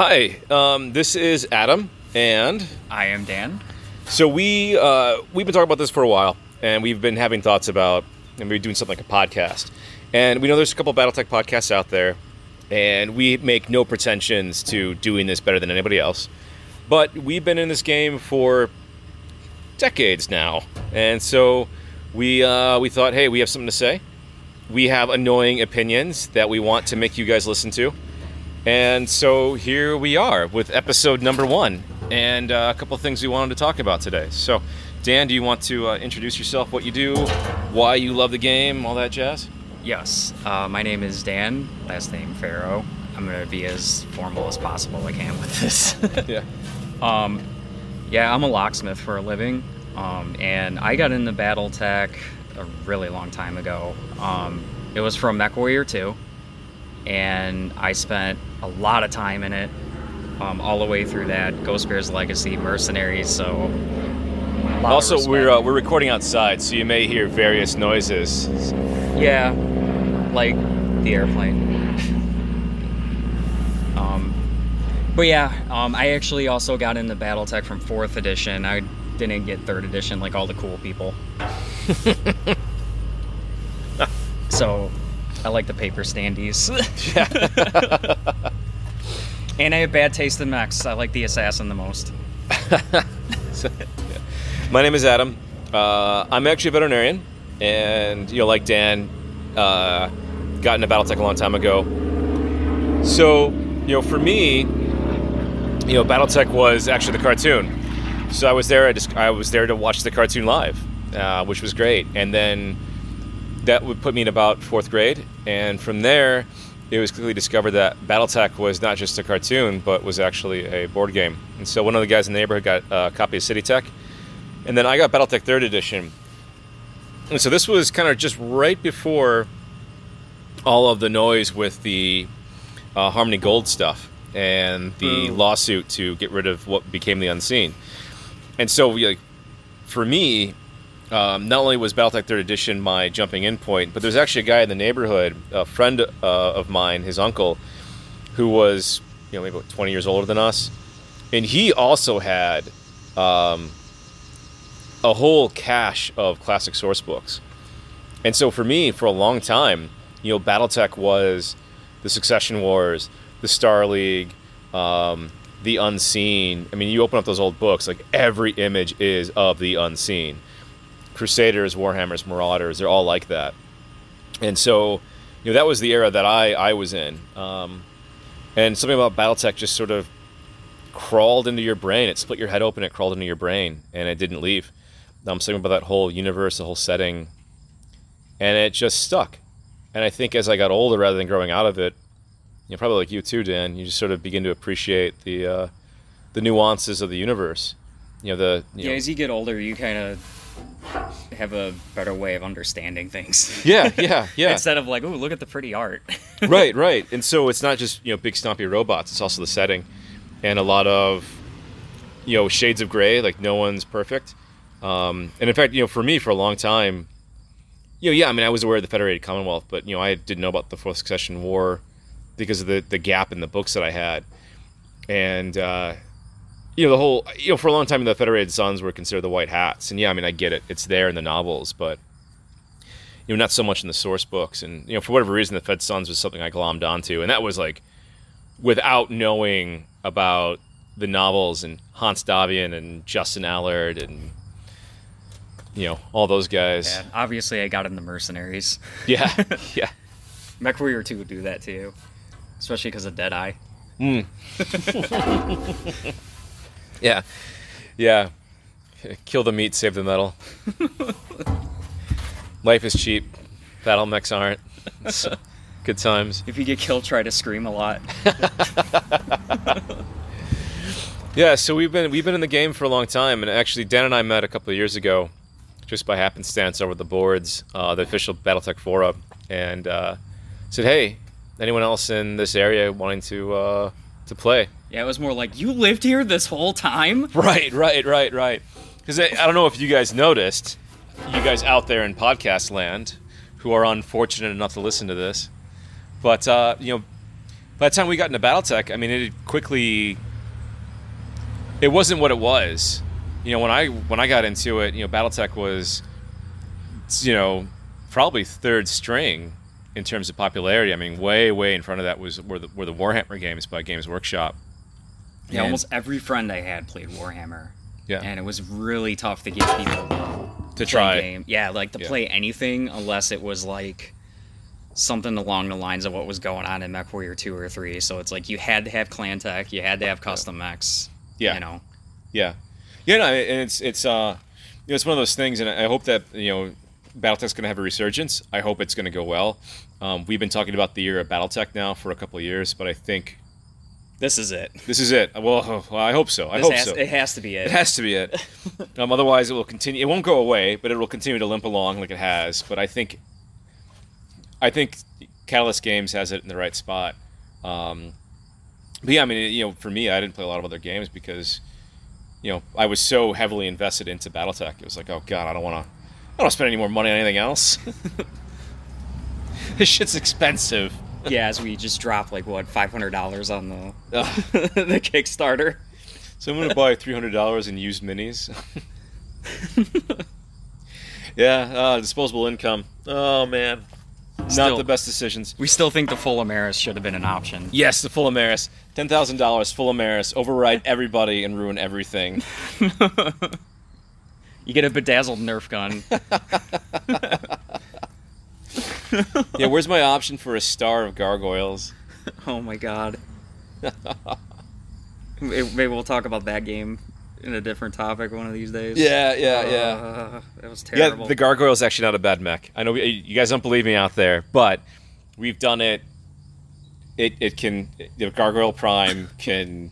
Hi, um, this is Adam, and I am Dan. so we uh, we've been talking about this for a while, and we've been having thoughts about and maybe doing something like a podcast. And we know there's a couple BattleTech podcasts out there, and we make no pretensions to doing this better than anybody else. But we've been in this game for decades now, and so we uh, we thought, hey, we have something to say. We have annoying opinions that we want to make you guys listen to. And so here we are with episode number one and uh, a couple of things we wanted to talk about today. So, Dan, do you want to uh, introduce yourself, what you do, why you love the game, all that jazz? Yes, uh, my name is Dan, last name Farrow. I'm going to be as formal as possible I can with this. Yeah. um, yeah, I'm a locksmith for a living, um, and I got into Battletech a really long time ago. Um, it was from MechWarrior 2, and I spent a lot of time in it, um, all the way through that. Ghost Bear's Legacy, Mercenaries, so. a lot of Also, we're uh, we're recording outside, so you may hear various noises. Yeah, like the airplane. um, but yeah, um, I actually also got into BattleTech from fourth edition. I didn't get third edition like all the cool people. so, I like the paper standees. and I have bad taste in mechs. I like the assassin the most. My name is Adam. Uh, I'm actually a veterinarian, and you know, like Dan, uh, got into BattleTech a long time ago. So, you know, for me, you know, BattleTech was actually the cartoon. So I was there. I just I was there to watch the cartoon live, uh, which was great. And then that would put me in about fourth grade, and from there, it was quickly discovered that BattleTech was not just a cartoon, but was actually a board game. And so one of the guys in the neighborhood got a copy of City Tech, and then I got BattleTech Third Edition. And so this was kind of just right before all of the noise with the uh, Harmony Gold stuff and the lawsuit to get rid of what became the Unseen. And so, like, for me, um, not only was BattleTech Third Edition my jumping in point, but there's actually a guy in the neighborhood, a friend uh, of mine, his uncle, who was you know maybe about 20 years older than us, and he also had um, a whole cache of classic source books. And so for me, for a long time, you know, BattleTech was the Succession Wars, the Star League, um, the Unseen. I mean, you open up those old books, like every image is of the Unseen. Crusaders, Warhammers, Marauders, they're all like that. And so, you know, that was the era that I, I was in. Um, and something about BattleTech just sort of crawled into your brain. It split your head open, it crawled into your brain, and it didn't leave. I'm thinking about that whole universe, the whole setting, and it just stuck. And I think as I got older, rather than growing out of it, you know, probably like you too, Dan, you just sort of begin to appreciate the uh, the nuances of the universe. You know, the you Yeah, know, as you get older, you kind of have a better way of understanding things. yeah, yeah, yeah. Instead of like, oh, look at the pretty art. right, right. And so it's not just you know big stompy robots; it's also the setting, and a lot of you know shades of gray. Like no one's perfect. Um, and in fact, you know, for me, for a long time, you know, yeah, I mean, I was aware of the Federated Commonwealth, but you know, I didn't know about the Fourth Succession War because of the the gap in the books that I had, and uh, you know, the whole you know, for a long time, the Federated Sons were considered the White Hats, and yeah, I mean, I get it; it's there in the novels, but you know, not so much in the source books. And you know, for whatever reason, the Fed Sons was something I glommed onto, and that was like without knowing about the novels and Hanse Davion and Justin Allard and you know all those guys. yeah, obviously, I got in the mercenaries. Yeah, yeah. MechWarrior 2 would do that to you, especially because of Deadeye. Hmm. Yeah, yeah. Kill the meat, save the metal. Life is cheap. Battle mechs aren't. So, good times. If you get killed, try to scream a lot. Yeah, so we've been we've been in the game for a long time, and actually Dan and I met a couple of years ago, just by happenstance over the boards, uh, the official BattleTech forum, and uh, said, "Hey, anyone else in this area wanting to uh, to play?" Yeah, it was more like, you lived here this whole time? Right, right, right, right. Because I, I don't know if you guys noticed, you guys out there in podcast land, who are unfortunate enough to listen to this, but uh, you know, by the time we got into BattleTech, I mean, it quickly. It wasn't what it was. You know, when I when I got into it, you know, BattleTech was, you know, probably third string in terms of popularity. I mean, way way in front of that was were the, were the Warhammer games by Games Workshop. Yeah, And- almost every friend I had played Warhammer. Yeah. And it was really tough to get people to try. game. Yeah, like to Yeah. play anything unless it was like something along the lines of what was going on in MechWarrior 2 or 3. So it's like you had to have clan tech, you had to have custom mechs. Yeah. You know. Yeah, yeah, no, and it's it's uh, you know, it's one of those things, and I hope that you know, BattleTech's going to have a resurgence. I hope it's going to go well. Um, we've been talking about the year of BattleTech now for a couple of years, but I think This is it. this is it. Well, well I hope so. I This hope has, so. It has to be It it. has to be it. um, otherwise, it will continue. It won't go away, but it will continue to limp along like it has. But I think, I think Catalyst Games has it in the right spot. Um, but yeah, I mean, you know, for me, I didn't play a lot of other games because, you know, I was so heavily invested into BattleTech. It was like, oh god, I don't want to, I don't want to spend any more money on anything else. this shit's expensive. Yeah, as we just dropped like what $500 on the Ugh. the Kickstarter. So I'm gonna buy three hundred dollars in used minis. yeah, uh, disposable income. Oh man, not the best decisions. We still think the full Amaris should have been an option. Yes, the full Amaris, ten thousand dollars, full Amaris, override everybody and ruin everything. You get a bedazzled Nerf gun. Yeah, where's my option for a star of gargoyles? Oh my god. Maybe we'll talk about that game in a different topic one of these days. Yeah, yeah, yeah. Uh, it was Yeah, the gargoyle's actually not a bad mech. I know you guys don't believe me out there, but we've done it. It it can the gargoyle prime can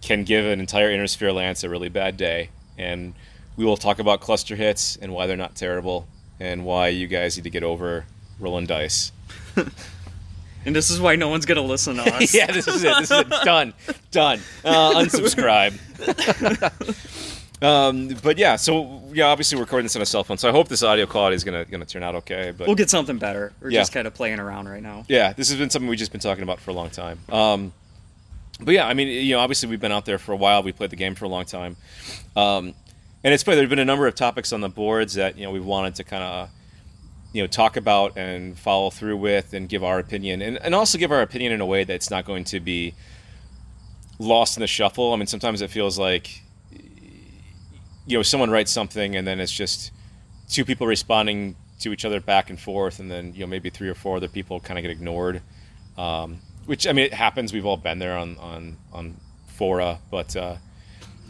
can give an entire inner sphere lance a really bad day, and we will talk about cluster hits and why they're not terrible, and why you guys need to get over rolling dice. and this is why no one's gonna listen to us. yeah, this is it. This is it. Done. Done. Uh, unsubscribe. um, but yeah, so yeah, obviously we're recording this on a cell phone, so I hope this audio quality is gonna gonna turn out okay. But We'll get something better. We're Yeah. just kind of playing around right now. yeah, this has been something we've just been talking about for a long time. Um, but yeah, I mean, you know, obviously we've been out there for a while. We played the game for a long time, um, and it's funny. There've been a number of topics on the boards that you know we've wanted to kind of you know talk about and follow through with and give our opinion and, and also give our opinion in a way that's not going to be lost in the shuffle. I mean, sometimes it feels like you know someone writes something and then it's just two people responding to each other back and forth, and then you know maybe three or four other people kind of get ignored. Um, which I mean, it happens. We've all been there on on on fora, but uh,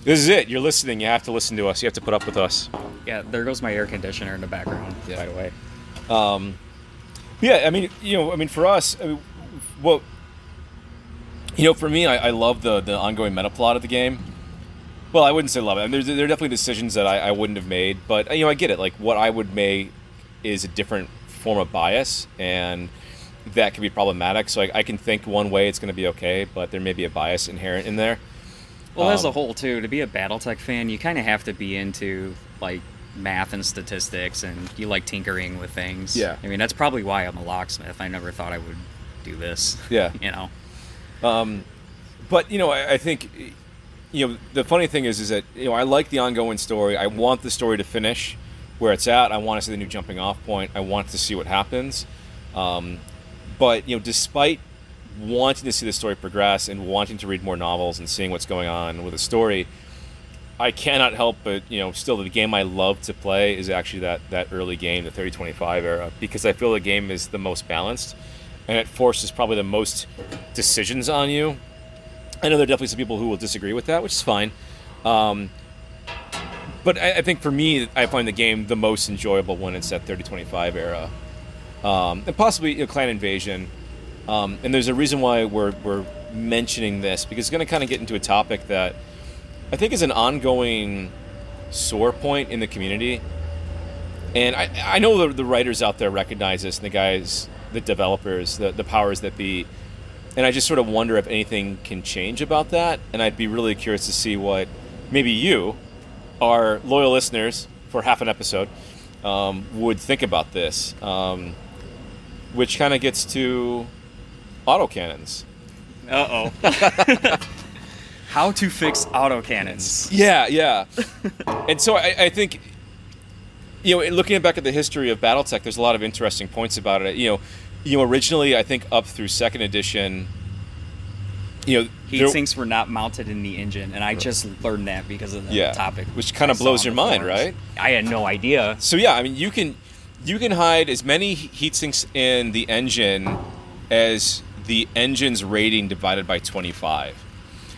this is it. You're listening. You have to listen to us. You have to put up with us. Yeah, there goes my air conditioner in the background. Yeah. By the way. Um, yeah, I mean, you know, I mean, for us, I mean, what you know, for me, I, I love the the ongoing meta plot of the game. Well, I wouldn't say love it. I mean, there's, there are definitely decisions that I, I wouldn't have made, but you know, I get it. Like what I would make is a different form of bias, and that can be problematic. So I, I can think one way it's going to be okay, but there may be a bias inherent in there. Well, as a Um, whole, too, to be a BattleTech fan, you kind of have to be into like math and statistics, and you like tinkering with things. Yeah. I mean, that's probably why I'm a locksmith. I never thought I would do this. Yeah. You know. Um, but you know, I, I think you know the funny thing is, is that you know I like the ongoing story. I want the story to finish where it's at. I want to see the new jumping off point. I want to see what happens. Um, but you know, despite wanting to see the story progress and wanting to read more novels and seeing what's going on with the story, I cannot help but you know still the game I love to play is actually that that early game, the 3025 era, because I feel the game is the most balanced and it forces probably the most decisions on you. I know there are definitely some people who will disagree with that, which is fine. Um, but I, I think for me, I find the game the most enjoyable when it's that 3025 era, um, and possibly you know, Clan Invasion. Um, and there's a reason why we're we're mentioning this because it's going to kind of get into a topic that I think is an ongoing sore point in the community. And I, I know the, the writers out there recognize this, and the guys, the developers, the, the powers that be. And I just sort of wonder if anything can change about that. And I'd be really curious to see what maybe you, our loyal listeners for half an episode, um, would think about this. Um, which kind of gets to autocannons. Uh oh. How to fix autocannons. Yeah, yeah. and so I, I think, you know, looking back at the history of BattleTech, there's a lot of interesting points about it. You know, you know, originally I think up through second edition, you know, Heat there- sinks were not mounted in the engine, and I just learned that because of the Yeah, topic. which kinda blows your mind, forums. right? I had no idea. So yeah, I mean, you can you can hide as many heat sinks in the engine as the engine's rating divided by 25.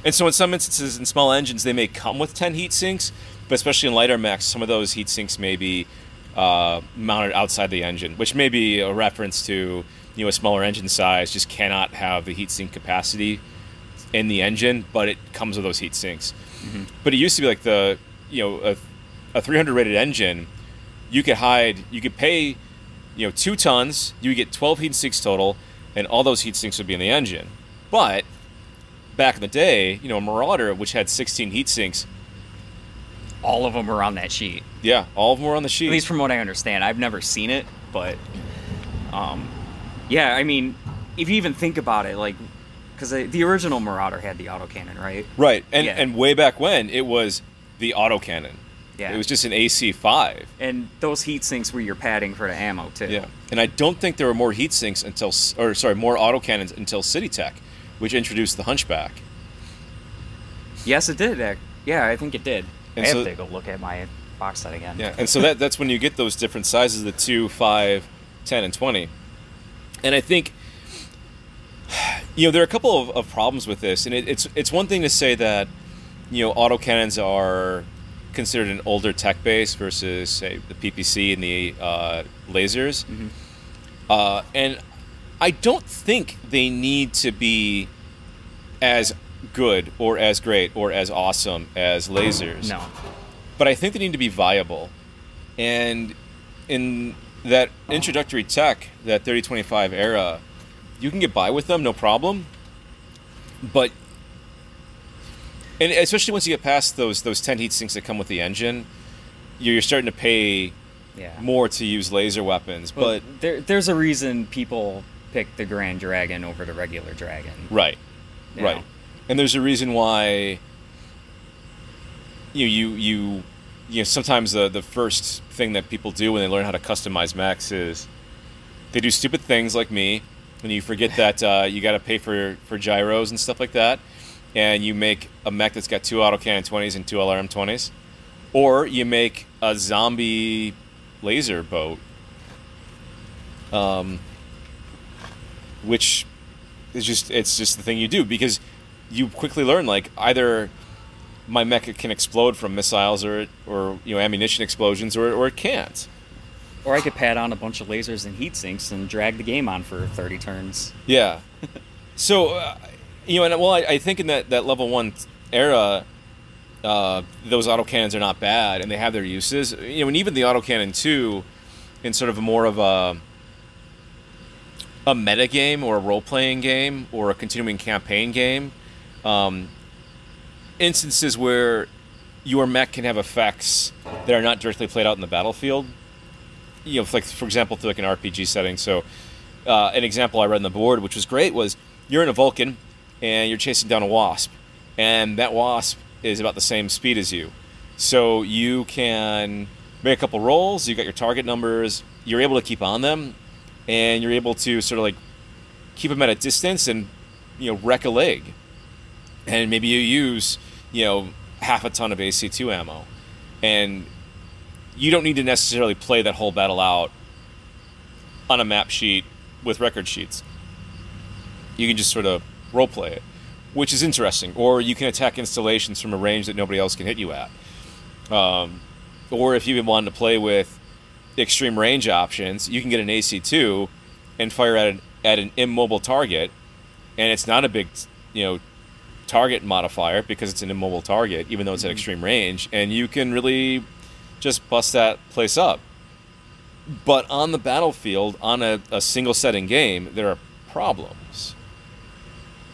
And so in some instances, in small engines, they may come with 10 heat sinks, but especially in lighter mechs, some of those heat sinks may be uh, mounted outside the engine, which may be a reference to you know a smaller engine size just cannot have the heat sink capacity in the engine, but it comes with those heat sinks. But it used to be like the you know a, a 300 rated engine, you could hide, you could pay, you know, two tons, you would get 12 heat sinks total, and all those heat sinks would be in the engine. But back in the day, you know, a Marauder, which had 16 heat sinks, All of them were on that sheet. yeah, all of them were on the sheet. At least from what I understand. I've never seen it, but um, yeah, I mean, if you even think about it, like, because the original Marauder had the autocannon, right? right, and Yeah. and way back when it was the autocannon. Yeah. It was just an AC5. And those heat sinks were your padding for the ammo too. Yeah, and I don't think there were more heat sinks until, or sorry, more autocannons until City Tech, which introduced the Hunchback. Yes, it did. Yeah, I think it did. And I so- have to go look at my box set again. Yeah, and so that that's when you get those different sizes: the two, five, 10, and twenty. And I think, you know, there are a couple of, of problems with this, and it, it's it's one thing to say that, you know, autocannons are considered an older tech base versus say the PPC and the uh, lasers, uh, and I don't think they need to be as good or as great or as awesome as lasers No. but I think they need to be viable. And in that introductory tech, that 3025 era, you can get by with them, no problem. But and especially once you get past those those 10 heat sinks that come with the engine, you're you're starting to pay Yeah. more to use laser weapons. Well, But there, there's a reason people pick the Grand Dragon over the regular Dragon. right, you right, know? and there's a reason why. You you you you know sometimes the the first thing that people do when they learn how to customize mechs is they do stupid things like me and you forget that uh, you got to pay for for gyros and stuff like that and you make a mech that's got two autocannon 20s and two lrm 20s or you make a zombie laser boat um, which is just it's just the thing you do because you quickly learn like either my mech can explode from missiles or or you know ammunition explosions or, or it can't Or I could pad on a bunch of lasers and heat sinks and drag the game on for 30 turns. Yeah. so, uh, you know, and well, I, I think in that, that level one era, uh, those autocannons are not bad and they have their uses. You know, and even the autocannon two, in sort of more of a a meta game or a role playing game or a continuing campaign game, um, instances where your mech can have effects that are not directly played out in the battlefield. You know, like for example, through like an RPG setting. So, uh, an example I read on the board, which was great, was you're in a Vulcan and you're chasing down a wasp, and that wasp is about the same speed as you. So you can make a couple rolls. You got your target numbers. You're able to keep on them, and you're able to sort of like keep them at a distance and you know wreck a leg. And maybe you use you know half a ton of AC2 ammo, and you don't need to necessarily play that whole battle out on a map sheet with record sheets. You can just sort of role play it, which is interesting. Or you can attack installations from a range that nobody else can hit you at. Um, or if you've been wanting to play with extreme range options, you can get an AC2 and fire at an, at an immobile target, and it's not a big, you know, target modifier because it's an immobile target, even though it's at extreme range, and you can really just bust that place up. But on the battlefield, on a, a single setting game, there are problems.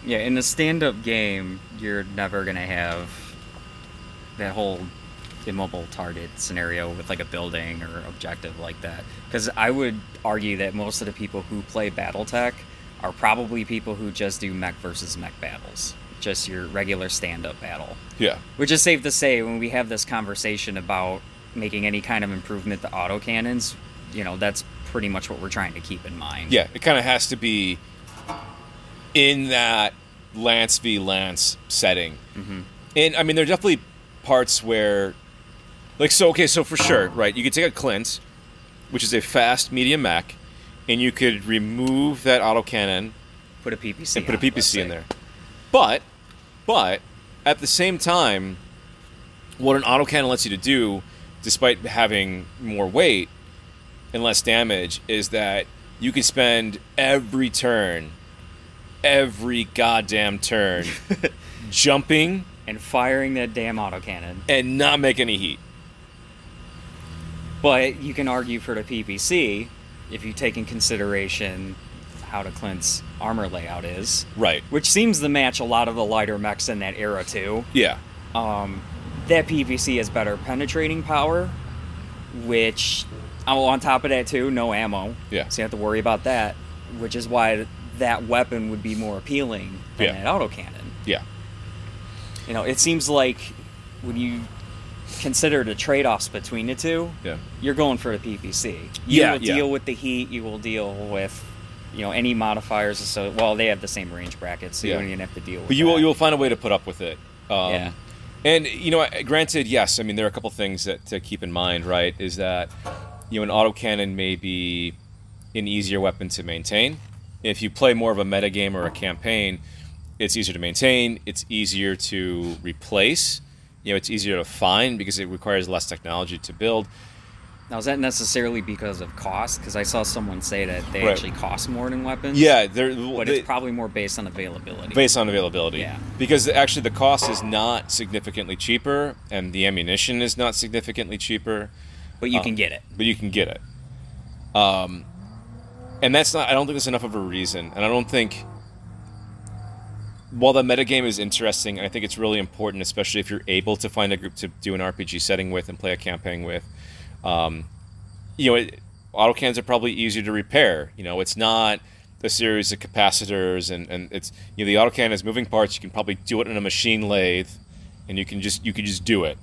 Yeah, in a stand up game, you're never going to have that whole immobile target scenario with like a building or objective like that. Because I would argue that most of the people who play Battletech are probably people who just do mech versus mech battles, just your regular stand-up battle. Yeah. Which is safe to say when we have this conversation about making any kind of improvement to autocannons, you know, that's pretty much what we're trying to keep in mind. Yeah, it kind of has to be in that Lance v Lance setting. Mm-hmm. And I mean, there are definitely parts where, like, so okay, so for sure, right? You could take a Clint, which is a fast medium mech, and you could remove that autocannon Put a PPC and put a PPC in there. But, but at the same time, what an autocannon lets you to do, despite having more weight and less damage, is that you can spend every turn, every goddamn turn, jumping And firing that damn autocannon. and not make any heat. But you can argue for the PPC if you take in consideration how the Clint's armor layout is, Right. which seems to match a lot of the lighter mechs in that era too. Yeah. Um, that PPC has better penetrating power, which, oh, on top of that too, no ammo. Yeah. So you have to worry about that, which is why that weapon would be more appealing than Yeah. that autocannon. Yeah. You know, it seems like when you consider the trade-offs between the two, Yeah. you're going for the PPC. You Yeah, will yeah. deal with the heat. You will deal with, you know, any modifiers. So, well, they have the same range brackets, so Yeah. you don't even have to deal with. It. But you will you will find a way to put up with it. Um, Yeah. And you know, granted, yes. I mean, there are a couple things that to keep in mind. Right, is that you know an autocannon may be an easier weapon to maintain. If you play more of a metagame or a campaign, it's easier to maintain. It's easier to replace. You know, it's easier to find because it requires less technology to build. Now, is that necessarily because of cost? Because I saw someone say that they Right. actually cost more than weapons. Yeah, they're but they- it's probably more based on availability. based on availability. Yeah. Because actually, the cost is not significantly cheaper, and the ammunition is not significantly cheaper. but you uh, can get it. but you can get it. Um, and that's not. I don't think that's enough of a reason, and I don't think. While the metagame is interesting, and I think it's really important, especially if you're able to find a group to do an RPG setting with and play a campaign with. Um, you know, it, autocans are probably easier to repair. You know, it's not a series of capacitors, and, and it's you know the autocan has moving parts. You can probably do it in a machine lathe, and you can just you can just do it.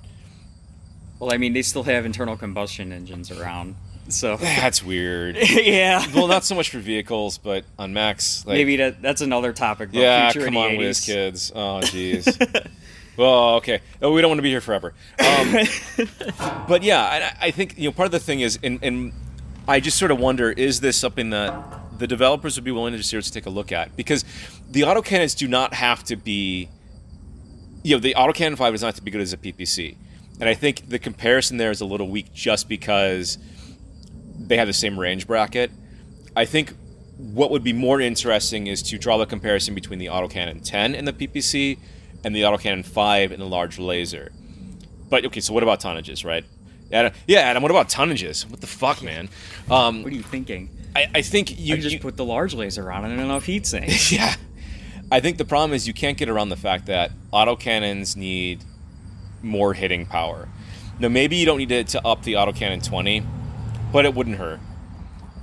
Well, I mean, they still have internal combustion engines around, so That's weird. yeah. well, not so much for vehicles, but on mechs. Like, Maybe that that's another topic. Yeah, future come on, WizKids. Oh, jeez. well, okay. Oh, we don't want to be here forever. Um, but yeah, I, I think you know part of the thing is, and, and I just sort of wonder: is this something that the developers would be willing to just seriously take a look at? Because the autocannons do not have to be, you know, the autocannon five does not have to be good as a PPC, and I think the comparison there is a little weak just because they have the same range bracket. I think what would be more interesting is to draw the comparison between the autocannon 10 and the PPC and the autocannon 5 and the large laser. But okay, so what about tonnages, right? Adam, yeah, Adam. What about tonnages? What the fuck, man? Um, What are you thinking? I, I think you You just you- put the large laser on it and enough heat sinks. yeah. I think the problem is you can't get around the fact that autocannons need more hitting power. Now, maybe you don't need to, to up the autocannon 20, but it wouldn't hurt.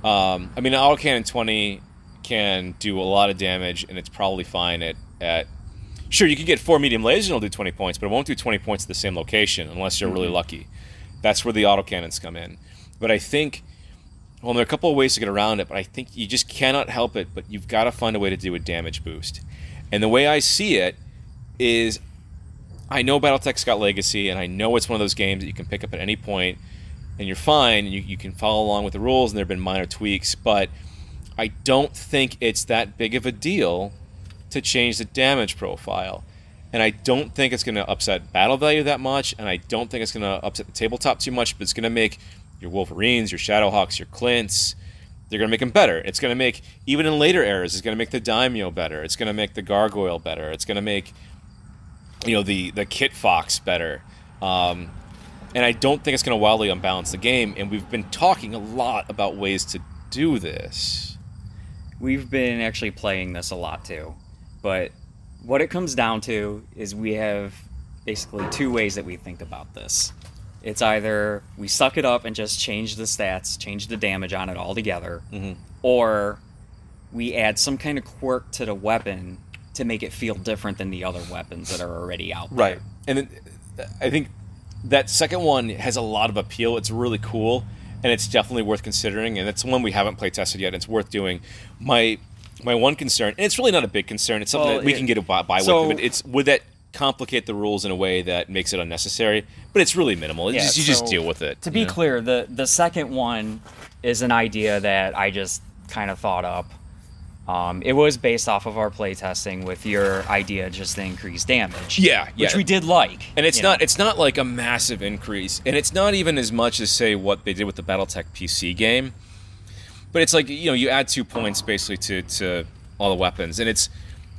Um, I mean, an autocannon 20 can do a lot of damage, and it's probably fine at, at Sure, you can get four medium lasers and it'll do 20 points, but it won't do 20 points at the same location unless you're really lucky. That's where the autocannons come in. But I think, well, there are a couple of ways to get around it, but I think you just cannot help it, but you've got to find a way to do a damage boost. And the way I see it is I know Battletech's got Legacy, and I know it's one of those games that you can pick up at any point, and you're fine, and you, you can follow along with the rules, and there have been minor tweaks, but I don't think it's that big of a deal to change the damage profile. And I don't think it's going to upset battle value that much, and I don't think it's going to upset the tabletop too much, but it's going to make your Wolverines, your Shadowhawks, your Clints, they're going to make them better. It's going to make, even in later eras, it's going to make the Daimyo better. It's going to make the Gargoyle better. It's going to make, you know, the, the Kit Fox better. Um, and I don't think it's going to wildly unbalance the game. And we've been talking a lot about ways to do this. We've been actually playing this a lot too. But what it comes down to is we have basically two ways that we think about this. It's either we suck it up and just change the stats, change the damage on it altogether, Mhm. or we add some kind of quirk to the weapon to make it feel different than the other weapons that are already out there. Right. And then, uh, I think that second one has a lot of appeal. It's really cool, and it's definitely worth considering. And it's one we haven't play tested yet. And it's worth doing. My my one concern, and it's really not a big concern. It's something Well, that we it- can get by, by so- with. But it's would that complicate the rules in a way that makes it unnecessary? But it's really minimal. It's Yeah, just, you just deal with it. To be know? clear, the the second one is an idea that I just kind of thought up. Um, it was based off of our playtesting with your idea just to increase damage. Yeah, yeah. Which we did like. And it's not know. it's not like a massive increase, and it's not even as much as say what they did with the BattleTech PC game. But it's like you know you add two points basically to, to all the weapons, and it's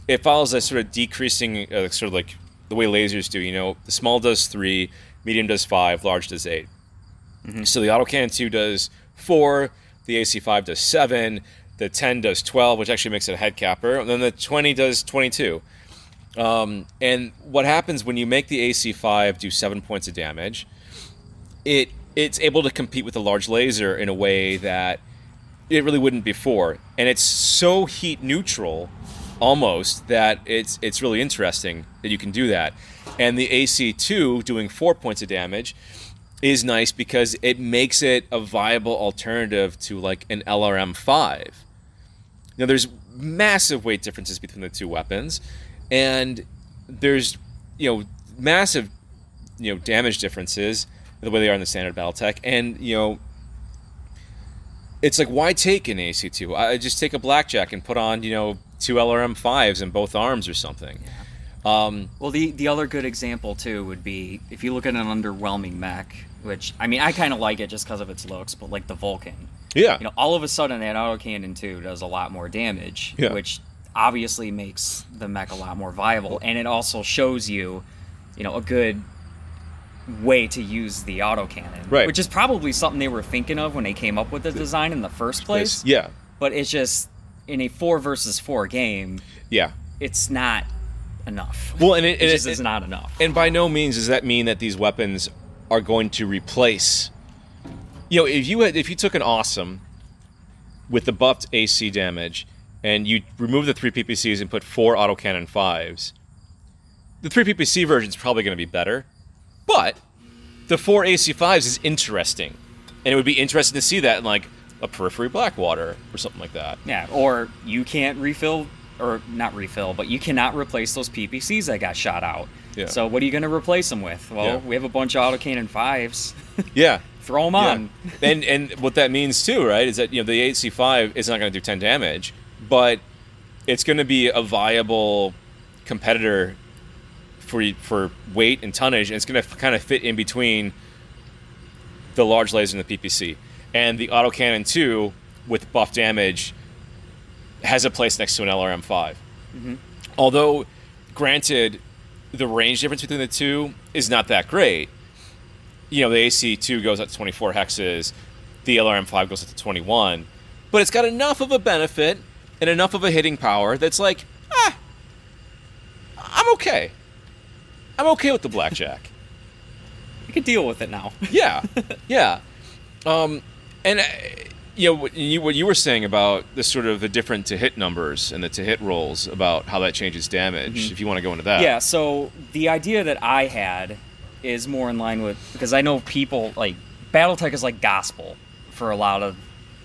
it follows a sort of decreasing uh, sort of like the way lasers do. You know, the small does three, medium does five, large does 8 So the autocannon two does four, the AC five does seven, the ten does twelve, which actually makes it a head capper, and then the twenty does twenty two. Um, and what happens when you make the AC5 do seven points of damage? It it's able to compete with a large laser in a way that it really wouldn't before, and it's so heat neutral, almost that it's it's really interesting that you can do that. And the AC2 doing four points of damage is nice because it makes it a viable alternative to like an LRM5. Now, there's massive weight differences between the two weapons, and there's you know massive you know damage differences the way they are in the standard BattleTech, and you know it's like why take an AC2? I just take a blackjack and put on you know two LRM fives in both arms or something. Um, Well, the the other good example too would be if you look at an underwhelming mech, which I mean I kind of like it just because of its looks, but like the Vulcan, yeah, you know, all of a sudden that autocannon two does a lot more damage, Yeah. which obviously makes the mech a lot more viable, and it also shows you, you know, a good way to use the autocannon, Right. Which is probably something they were thinking of when they came up with the design in the first place. yeah, But it's just in a four versus four game, yeah. it's not enough. Well, and it, it it- is not enough. And by no means does that mean that these weapons are going to replace. You know, if you had, if you took an awesome with the buffed AC damage and you remove the three PPCs and put four autocannon fives, the three PPC version is probably going to be better, but the four AC fives is interesting, and it would be interesting to see that in like a Periphery Blackwater or something like that. Yeah, or you can't refill, or not refill, but you cannot replace those PPCs that got shot out. Yeah. So what are you going to replace them with? Well, Yeah. we have a bunch of autocannon fives. Yeah. Throw them Yeah. on. and and what that means too, right, is that you know the AC5 is not going to do 10 damage, but it's going to be a viable competitor for for weight and tonnage, and it's going to kind of fit in between the large laser and the PPC. And the autocannon 2 with buff damage has a place next to an LRM5. Mm-hmm. Although, granted, the range difference between the two is not that great you know, the AC2 goes up to 24 hexes, the LRM5 goes up to 21, but it's got enough of a benefit and enough of a hitting power that's like, ah, I'm okay. I'm okay with the blackjack. You can deal with it now. yeah, yeah. Um, and uh, you know what you, what you were saying about the sort of the different to hit numbers and the to hit rolls about how that changes damage. If you want to go into that, Yeah, so the idea that I had is more in line with because I know people like BattleTech is like gospel for a lot of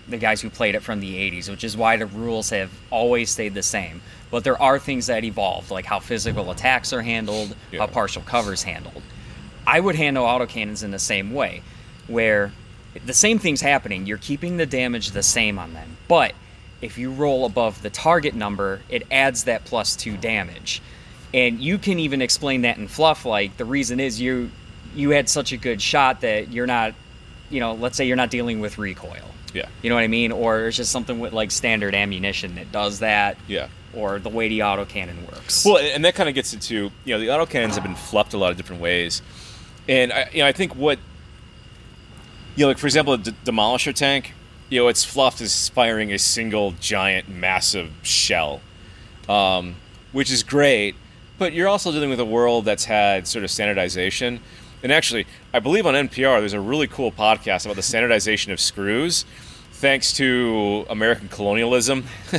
the guys who played it from the 80s, which is why the rules have always stayed the same. But there are things that evolved, like how physical attacks are handled, Yeah. how partial covers handled. I would handle autocannons in the same way, where the same thing's happening. You're keeping the damage the same on them, but if you roll above the target number, it adds that plus two damage. And you can even explain that in fluff. Like the reason is you you had such a good shot that you're not, you know, let's say you're not dealing with recoil. yeah, You know what I mean? Or it's just something with like standard ammunition that does that. yeah. Or the way the autocannon works. Well, and that kind of gets into you know the autocannons have been fluffed a lot of different ways, and I, you know I think what you know like for example the D- demolisher tank, you know it's fluffed as firing a single giant massive shell, um, which is great, but you're also dealing with a world that's had sort of standardization. And actually, I believe on NPR there's a really cool podcast about the standardization of screws, thanks to American colonialism.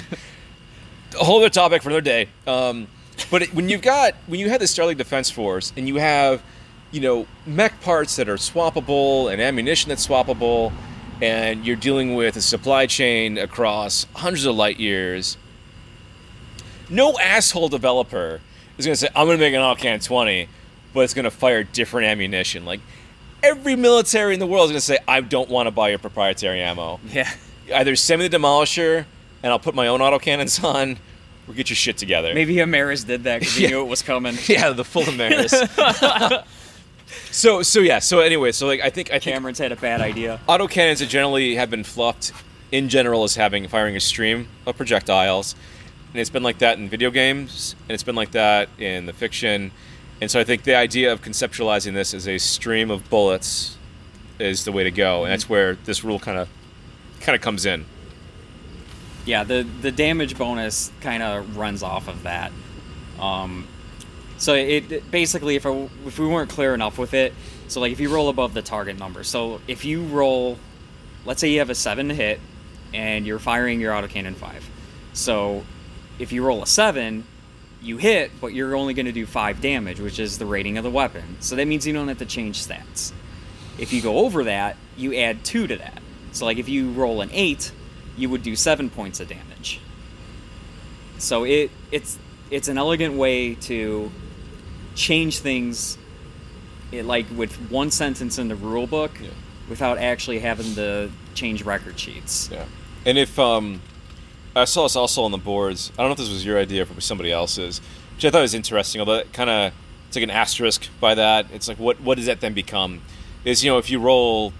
a whole other topic for another day. Um, but it, when you've got when you have the Star League Defense Force and you have, you know, mech parts that are swappable and ammunition that's swappable, and you're dealing with a supply chain across hundreds of light years. No asshole developer is going to say, "I'm going to make an Autocannon 20," but it's going to fire different ammunition. Like every military in the world is going to say, "I don't want to buy your proprietary ammo." Yeah. Either send me the demolisher, and I'll put my own autocannons on, or get your shit together. Maybe Amaris did that because he Yeah. knew it was coming. yeah, the full Amaris. so so yeah. So anyway, so like I think I think Cameron's had a bad idea. autocannons that generally have been fluffed in general as having firing a stream of projectiles and it's been like that in video games and it's been like that in the fiction. And so i think the idea of conceptualizing this as a stream of bullets is the way to go. And that's where this rule kind of kind of comes in. Yeah, the the damage bonus kind of runs off of that. Um, so it it- basically, if I, if we weren't clear enough with it, so like if you roll above the target number, so if you roll, let's say you have a seven to hit, and you're firing your autocannon five, so if you roll a seven, you hit, but you're only going to do five damage, which is the rating of the weapon. So that means you don't have to change stats. If you go over that, you add two to that. So like if you roll an eight, you would do seven points of damage. So it it's it's an elegant way to change things it, like with one sentence in the rule book Yeah. without actually having to change record sheets. yeah and if um i saw this also on the boards. I don't know if this was your idea or was somebody else's which i thought was interesting although it kind of it's like an asterisk by that. It's like what what does that then become? Is you know if you roll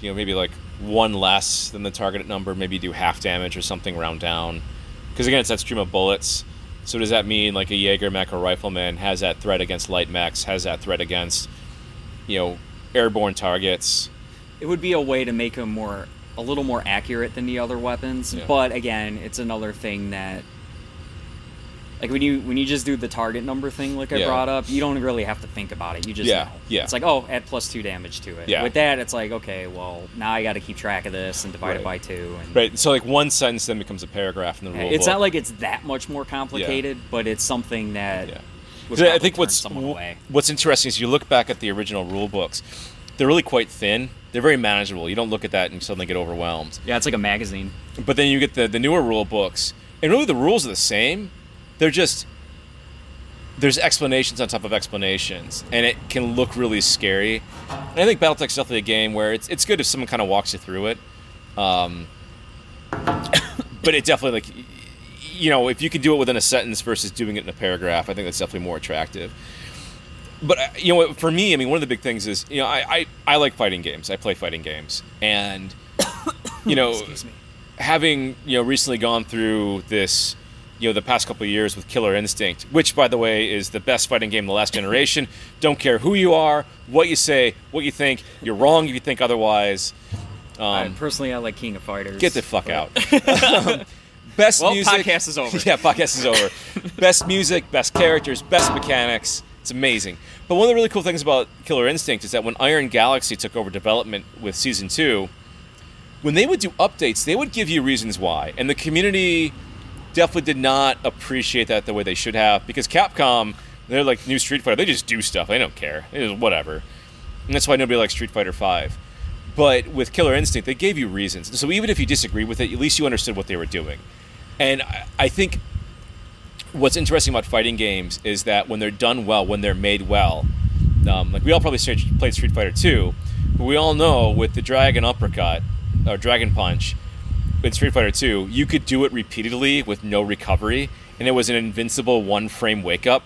you know maybe like one less than the targeted number maybe do half damage or something round down. Because again it's that stream of bullets. So does that mean like a JagerMech or rifleman has that threat against light mechs has that threat against you know airborne targets? It would be a way to make them more a little more accurate than the other weapons, Yeah. but again, it's another thing that like when you when you just do the target number thing like I Yeah. brought up, you don't really have to think about it. You just Yeah, know. yeah. It's like, oh, add plus 2 damage to it. Yeah. With that, it's like, okay, well, now I got to keep track of this and divide it by 2 and right so like one sentence then becomes a paragraph in the rule It's book. not like it's that much more complicated, but it's something that I think what's what's interesting is you look back at the original rule books. They're really quite thin. They're very manageable. You don't look at that and suddenly get overwhelmed. Yeah, it's like a magazine. But then you get the, the newer rule books, and really the rules are the same. They're just there's explanations on top of explanations, and it can look really scary. And I think BattleTech's definitely a game where it's it's good if someone kind of walks you through it. Um, but it definitely like you know if you can do it within a sentence versus doing it in a paragraph, I think that's definitely more attractive. But uh, you know, what, for me, I mean, one of the big things is you know I, I, I like fighting games. I play fighting games, and you know having you know recently gone through this you know the past couple of years with Killer Instinct, which by the way is the best fighting game of the last generation. Don't care who you are, what you say, what you think. You're wrong if you think otherwise. I- Um, personally, I like King of Fighters. get the fuck but- out. best Well, music. podcast is over. Yeah, podcast is over. best music, best characters, best mechanics. It's amazing. But one of the really cool things about Killer Instinct is that when Iron Galaxy took over development with season two, when they would do updates, they would give you reasons why, and the community definitely did not appreciate that the way they should have because Capcom, they're like new Street Fighter, they just do stuff. They don't care. It is whatever, and that's why nobody likes Street Fighter Five. But with Killer Instinct, they gave you reasons. So even if you disagree with it, at least you understood what they were doing. And I think what's interesting about fighting games is that when they're done well, when they're made well, um, like we all probably played Street Fighter 2, but we all know with the Dragon Uppercut or Dragon Punch in Street Fighter 2, you could do it repeatedly with no recovery, and it was an invincible one frame wake up.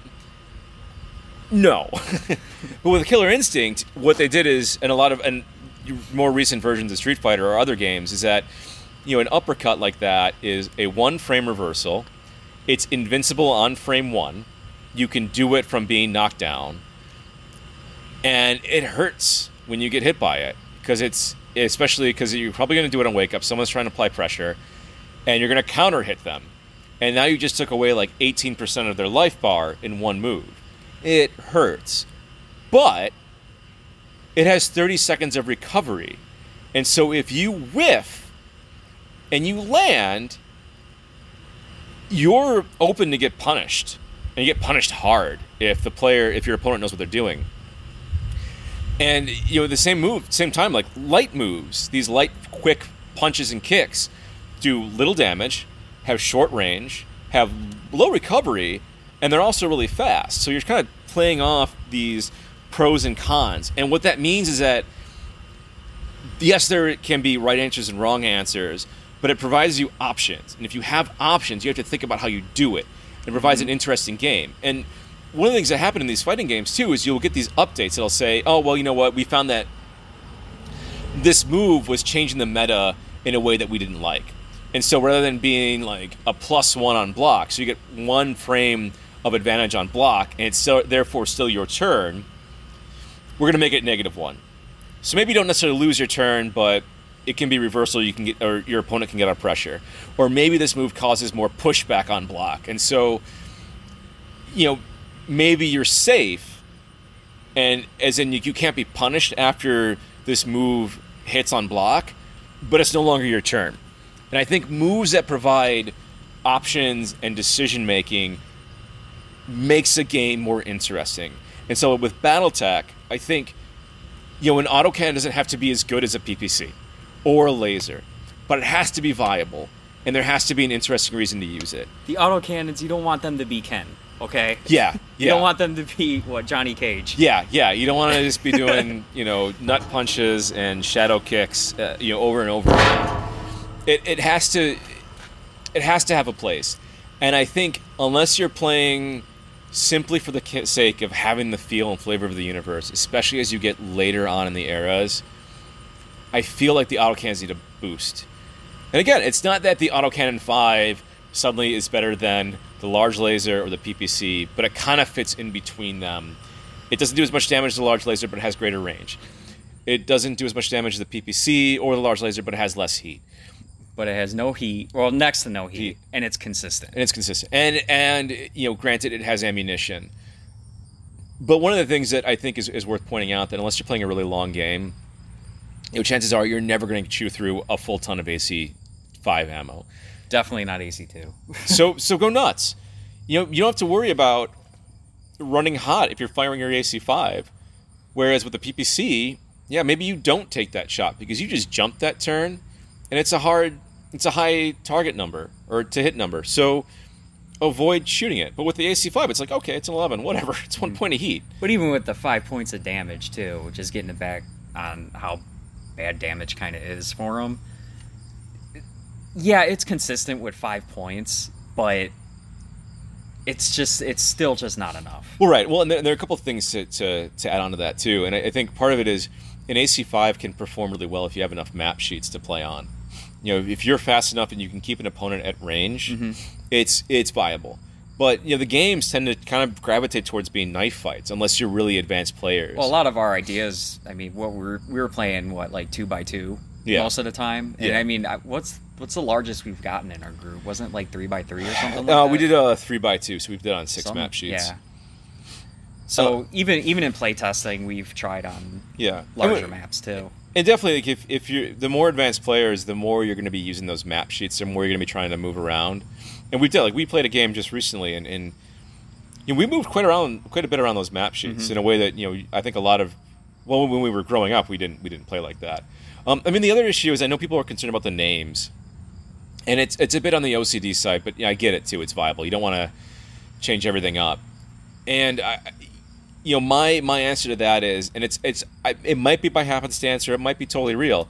No. but with Killer Instinct, what they did is, and a lot of, and more recent versions of Street Fighter or other games, is that, you know, an uppercut like that is a one frame reversal. It's invincible on frame one. You can do it from being knocked down. And it hurts when you get hit by it because it's, especially because you're probably going to do it on wake up. Someone's trying to apply pressure and you're going to counter hit them. And now you just took away like 18% of their life bar in one move. It hurts. But it has 30 seconds of recovery. And so if you whiff and you land, you're open to get punished, and you get punished hard if the player, if your opponent knows what they're doing. And you know, the same move, same time, like light moves, these light, quick punches and kicks do little damage, have short range, have low recovery, and they're also really fast. So you're kind of playing off these pros and cons. And what that means is that yes, there can be right answers and wrong answers, but it provides you options. And if you have options, you have to think about how you do it. It provides an mm-hmm. interesting game. And one of the things that happen in these fighting games too is you'll get these updates that'll say, "Oh, well, you know what? We found that this move was changing the meta in a way that we didn't like." And so rather than being like a plus 1 on block, so you get one frame of advantage on block and it's still, therefore still your turn, we're going to make it negative 1. So maybe you don't necessarily lose your turn, but it can be reversal. You can get, or your opponent can get out pressure, or maybe this move causes more pushback on block, and so, you know, maybe you're safe, and as in you, you can't be punished after this move hits on block, but it's no longer your turn. And I think moves that provide options and decision making makes a game more interesting. And so with BattleTech, I think you know, an autocannon doesn't have to be as good as a PPC or a laser, but it has to be viable, and there has to be an interesting reason to use it. The autocannons, you don't want them to be Ken, okay? Yeah, yeah. You don't want them to be what Johnny Cage. Yeah, yeah. You don't want to just be doing, you know, nut punches and shadow kicks, uh, you know, over and over again. It, it has to, it has to have a place, and I think unless you're playing simply for the sake of having the feel and flavor of the universe, especially as you get later on in the eras, I feel like the autocannons need a boost. And again, it's not that the autocannon 5 suddenly is better than the large laser or the PPC, but it kind of fits in between them. It doesn't do as much damage as the large laser, but it has greater range. It doesn't do as much damage as the PPC or the large laser, but it has less heat. But it has no heat, well, next to no heat, Heat. and it's consistent. and it's consistent. And and you know, granted, it has ammunition. But one of the things that I think is, is worth pointing out that unless you're playing a really long game, you know, chances are you're never going to chew through a full ton of AC five ammo. Definitely not AC2. So so go nuts. You know you don't have to worry about running hot if you're firing your AC five. Whereas with the PPC, yeah, maybe you don't take that shot because you just jumped that turn, and it's a hard, it's a high target number or to hit number. So avoid shooting it. But with the AC five, it's like okay, it's an eleven, whatever. It's one mm. point of heat. But even with the five points of damage too, which is getting it back on how bad damage kind of is for him. Yeah, it's consistent with five points, but it's just it's still just not enough. Well, right. Well, and there, there are a couple of things to, to, to add on to that too, and I, I think part of it is an AC5 can perform really well if you have enough map sheets to play on. You know, if you're fast enough and you can keep an opponent at range, mm-hmm. it's it's viable. But you know, the games tend to kind of gravitate towards being knife fights unless you're really advanced players. Well, a lot of our ideas, I mean, what we're we were playing what like two by two Yeah. most of the time, and Yeah. I mean, what's what's the largest we've gotten in our group? Wasn't it like three by three or something? uh, like we did a three by two, so we've done on six Some- map sheets. Yeah. So Uh, even even in playtesting, we've tried on yeah. larger And we- maps too. And definitely, like if, if you're the more advanced players, the more you're going to be using those map sheets, the more you're going to be trying to move around. And we did like we played a game just recently, and, and you know, we moved quite around, quite a bit around those map sheets Mm-hmm. in a way that you know I think a lot of well when we were growing up, we didn't we didn't play like that. Um, I mean, the other issue is I know people are concerned about the names, and it's it's a bit on the OCD side, but yeah, I get it too. It's viable. You don't want to change everything up, and I, you know my my answer to that is and it's it's I, it might be by happenstance or it might be totally real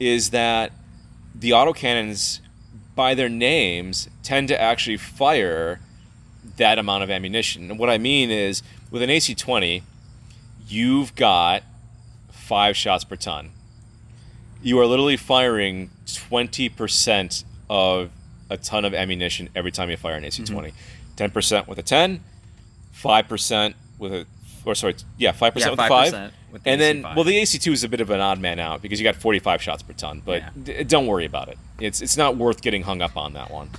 is that the autocannons by their names tend to actually fire that amount of ammunition. And what i mean is with an ac-20 you've got five shots per ton. You are literally firing 20% of a ton of ammunition every time you fire an ac-20 10% mm-hmm. with a 10 5% with a or sorry yeah 5% Yeah, with a 5% 5 with the and then AC5. well the ac2 is a bit of an odd man out because you got 45 shots per ton but Yeah. d- don't worry about it it's it's not worth getting hung up on that one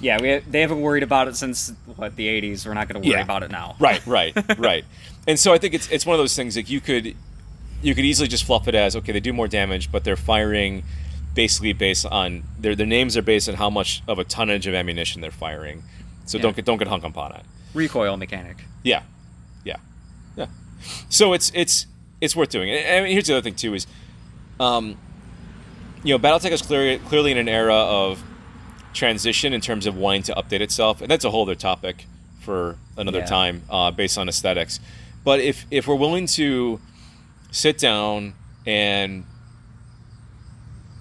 Yeah, we they haven't worried about it since what the '80s. We're not going to worry Yeah. about it now. right right right and so i think it's it's one of those things like you could you could easily just fluff it as okay they do more damage but they're firing basically based on their their names are based on how much of a tonnage of ammunition they're firing. So Yeah. don't get don't get hung up on it. Recoil mechanic. Yeah, yeah, yeah. So it's it's it's worth doing. And, here's the other thing too is, um, you know, BattleTech is clearly clearly in an era of transition in terms of wanting to update itself, and that's a whole other topic for another Yeah. time, uh, based on aesthetics. But if if we're willing to sit down and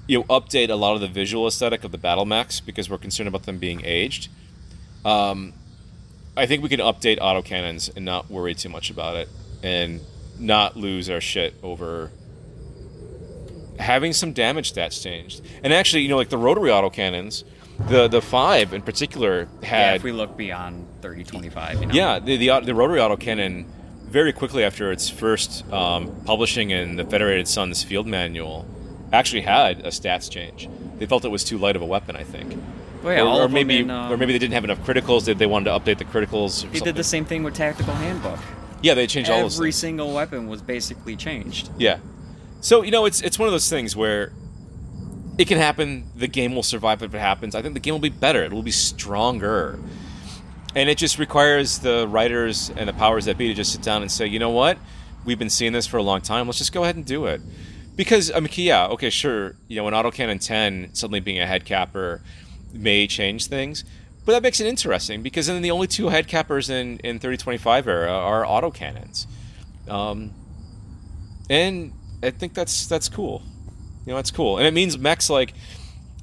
you know update a lot of the visual aesthetic of the battle mechs because we're concerned about them being aged. Um, I think we can update autocannons and not worry too much about it and not lose our shit over having some damage stats changed. And actually, you know, like the rotary autocannons, the the five in particular Yeah, had if we look beyond 3025, you know. yeah, the, the the rotary autocannon very quickly after its first um, publishing in the Federated Suns Field Manual actually had a stats change. They felt it was too light of a weapon, I think. Well, yeah, or, or maybe in, um, or maybe they didn't have enough criticals. They, they wanted to update the criticals. Or They did the same thing with Tactical Handbook. Yeah, they changed all those Every things. single weapon was basically changed. Yeah. So you know, it's it's one of those things where it can happen. The game will survive if it happens. I think the game will be better. It will be stronger, and it just requires the writers and the powers that be to just sit down and say, you know what, we've been seeing this for a long time. Let's just go ahead and do it. Because I mean, yeah, okay, sure. You know, an autocannon ten suddenly being a head capper may change things. But that makes it interesting because then the only two head cappers in, in 3025 era are autocannons. Um, and I think that's that's cool. You know, that's cool, and it means mechs like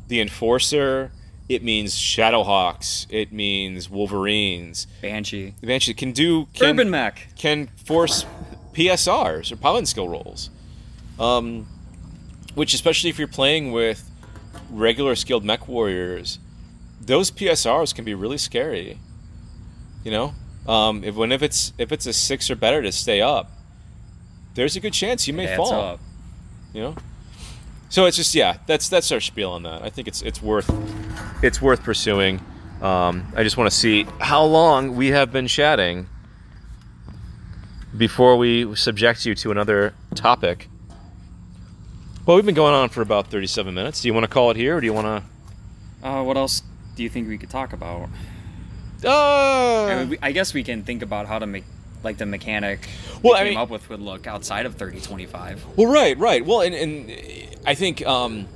the Enforcer. It means Shadowhawks. It means Wolverines. Banshee. They actually can do can, Urban Mech. can force PSRs or pilot skill rolls, um, which especially if you're playing with regular skilled mech warriors, those PSRs can be really scary. You know, um, if when if it's if it's a six or better to stay up, there's a good chance you may fall up. you know? So it's just yeah that's that's our spiel on that. I think it's it's worth it's worth pursuing. Um, i just want to see how long we have been chatting before we subject you to another topic. Well we've been going on for about 37 minutes. Do you want to call it here or do you want to Uh, what else do you think we could talk about? uh, I, mean, we, I guess we can think about how to make like the mechanic Well, we I came mean- up with would look outside of 3025. well right right well and, and i think um,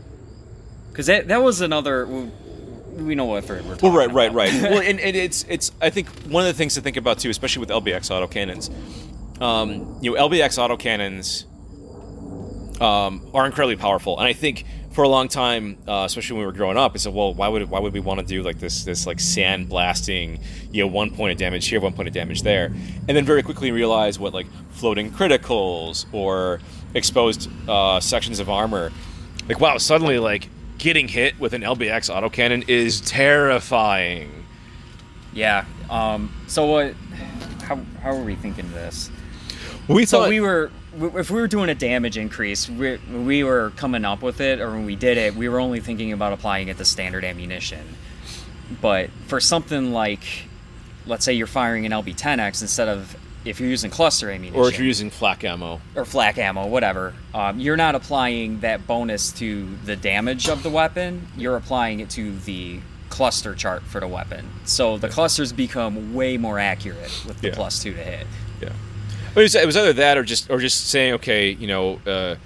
Because that, that was another. We, know what we're, we're talking Well, right, right, right. well, and, and it's it's I think one of the things to think about too, especially with LBX autocannons. Um, you know, LBX autocannons um, are incredibly powerful, and I think for a long time, uh, especially when we were growing up, I said, well, why would why would we want to do like this this like sand blasting, you know, one point of damage here, one point of damage there, and then very quickly realize what like floating criticals or exposed uh, sections of armor, like wow, suddenly like getting hit with an LBX autocannon is terrifying. Yeah. Um. So what? How how are we thinking this? We So thought we were, if we were doing a damage increase, we, we were coming up with it, or when we did it, we were only thinking about applying it to standard ammunition. But for something like, let's say you're firing an LB10X instead of if you're using cluster ammunition, or if you're using flak ammo. or flak ammo, whatever, um, you're not applying that bonus to the damage of the weapon. You're applying it to the cluster chart for the weapon. So the clusters become way more accurate with the Yeah. plus two to hit. Yeah, it was, it was either that or just or just saying, okay, you know, uh,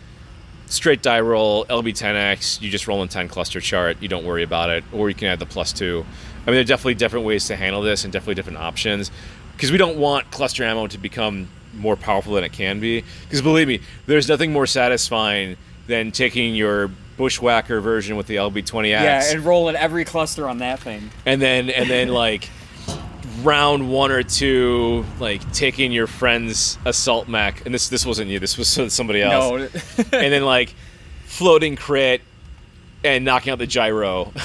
straight die roll LB10X, you just roll in 10 cluster chart, you don't worry about it, or you can add the plus two. I mean, there are definitely different ways to handle this and definitely different options because we don't want cluster ammo to become more powerful than it can be. Because believe me, there's nothing more satisfying than taking your bushwhacker version with the LB20X Yeah, and rolling every cluster on that thing. and then and then like round one or two like taking your friend's assault mech. And this this wasn't you this was somebody else. No, and then like floating crit and knocking out the gyro.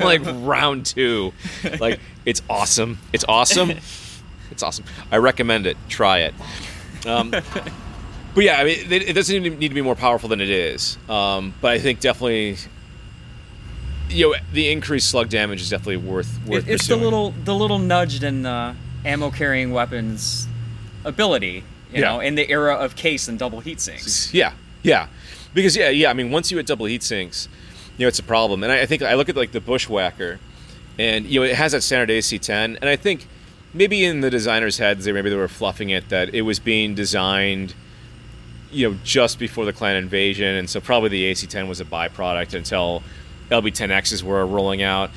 Like round two. Like it's awesome. It's awesome. It's awesome. I recommend it. Try it. Um, but yeah i mean it, it doesn't even need to be more powerful than it is. Um, but i think definitely you know the increased slug damage is definitely worth worth It- it's the little the little nudge in the ammo carrying weapons ability. You Yeah. know, in the era of case and double heat sinks. Yeah, Yeah, because yeah, yeah. I mean, once you hit double heat sinks, you know it's a problem. And I, I think I look at like the Bushwhacker, and you know it has that standard AC10, and I think maybe in the designers' heads, they maybe they were fluffing it that it was being designed, you know, just before the clan invasion, and so probably the AC10 was a byproduct until LB10Xs were rolling out.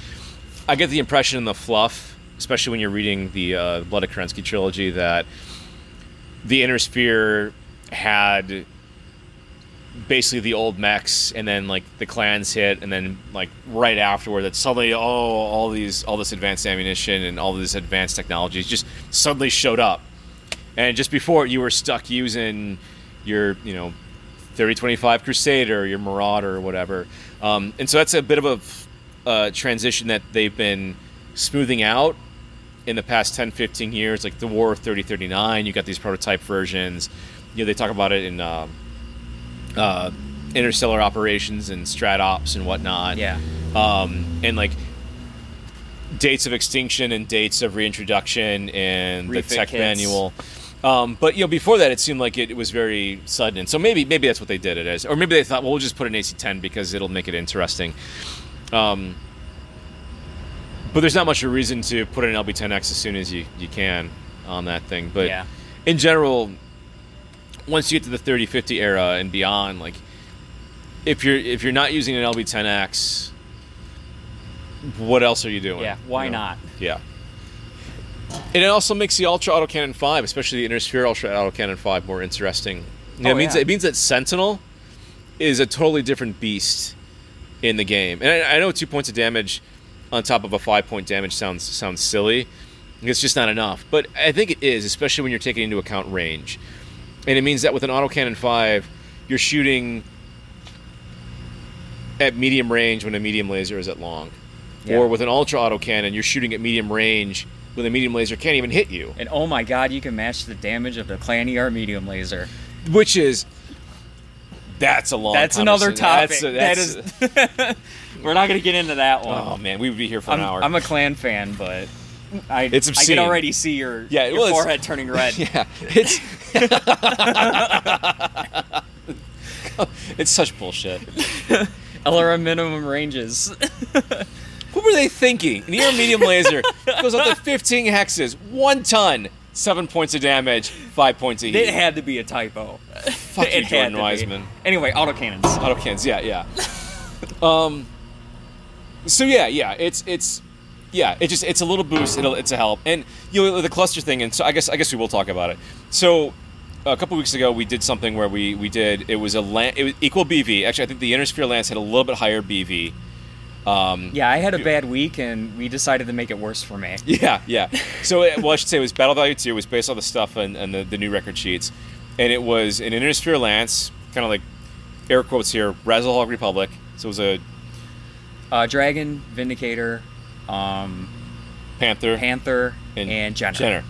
I get the impression in the fluff, especially when you're reading the uh, Blood of Kerensky trilogy, that the Inner Sphere had basically the old mechs and then like the clans hit and then like right afterward that suddenly oh all these all this advanced ammunition and all this advanced technologies just suddenly showed up and just before you were stuck using your you know 3025 crusader your marauder or whatever um, and so that's a bit of a uh, transition that they've been smoothing out in the past 10 15 years like the war 3039 you got these prototype versions you know they talk about it in um, uh, interstellar operations and strat ops and whatnot. Yeah. Um, and like dates of extinction and dates of reintroduction and Refit the tech kits. manual. Um, but you know, before that, it seemed like it, it was very sudden, and so maybe maybe that's what they did it as, or maybe they thought, well, we'll just put an AC10 because it'll make it interesting. Um, but there's not much of a reason to put an LB10X as soon as you, you can on that thing. But Yeah. in general, once you get to the 3050 era and beyond, like if you're if you're not using an LB10X, what else are you doing? Yeah, why You know? not? Yeah. And it also makes the Ultra Autocannon 5, especially the Inner Sphere Ultra Autocannon 5, more interesting. You know, Oh, it means yeah. it means that Sentinel is a totally different beast in the game. And I, I know two points of damage on top of a five point damage sounds sounds silly. It's just not enough. But I think it is, especially when you're taking into account range. And it means that with an autocannon 5, you're shooting at medium range when a medium laser is at long. Yeah. Or with an ultra autocannon, you're shooting at medium range when a medium laser can't even hit you. And oh my god, you can match the damage of the Clan ER medium laser. Which is that's a long That's another topic. That's, that's, that is. We're not gonna get into that one. Oh man, we would be here for I'm, an hour. I'm a Clan fan, but I It's I can already see your, Yeah, your well, forehead turning red. yeah, it's it's such bullshit. LRM minimum ranges. What were they thinking? An ER medium laser goes up to 15 hexes, one ton, seven points of damage, five points of heat. it had to be a typo. Fuck you, it Jordan to be. Weisman. Anyway, autocannons. Autocans, yeah, yeah. um, so yeah, yeah, it's it's yeah, it just it's a little boost. It'll it's a help, and you know the cluster thing, and so I guess I guess we will talk about it. So a couple weeks ago, we did something where we we did it was a lan- it was equal BV. Actually, I think the Inner Sphere Lance had a little bit higher BV. Um, Yeah, I had a bad week, and we decided to make it worse for me. Yeah, yeah. So, it, well, I should say it was Battle Value 2. It was based on the stuff and, and the, the new record sheets. And it was an Inner Sphere Lance, kind of like air quotes here, Rasalhague Republic. So it was a Uh, Dragon, Vindicator, um, Panther Panther, and, and, Jenner. Jenner.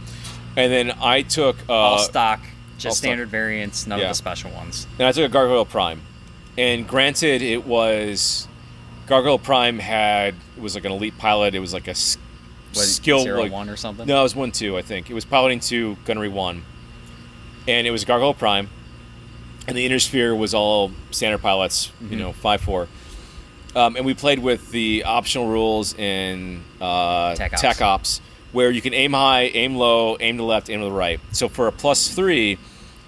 And then I took uh, All stock, just all stock. standard variants, none Yeah. of the special ones. and I took a Gargoyle Prime. And granted, it was Gargoyle Prime had it was like an elite pilot. It was like a What, skill zero like, one or something. No, it was one two, I think. It was piloting two, gunnery one, and it was Gargoyle Prime, and the Inner Sphere was all standard pilots. You know, five four. Um, and we played with the optional rules in uh, Tech Ops. where you can aim high, aim low, aim to the left, aim to the right. So for a plus three,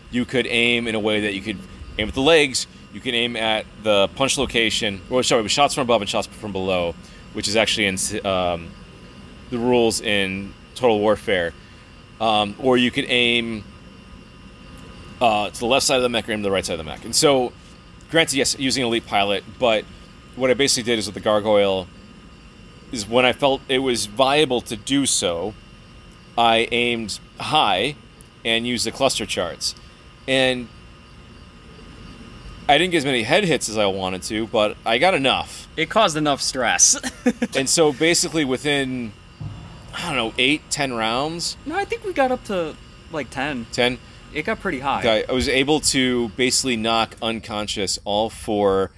you could aim in a way that you could aim with the legs. You can aim at the punch location, or sorry, with shots from above and shots from below, which is actually in um, the rules in Total Warfare. Um, or you could aim uh, to the left side of the mech or aim to the right side of the mech. And so, granted, yes, using Elite Pilot, but what I basically did is with the Gargoyle is when I felt it was viable to do so, I aimed high and used the cluster charts. And I didn't get as many head hits as I wanted to, but I got enough. It caused enough stress. And so basically within I don't know, eight, ten rounds, no, I think we got up to like ten. ten, It got pretty high. I I was able to basically knock unconscious all four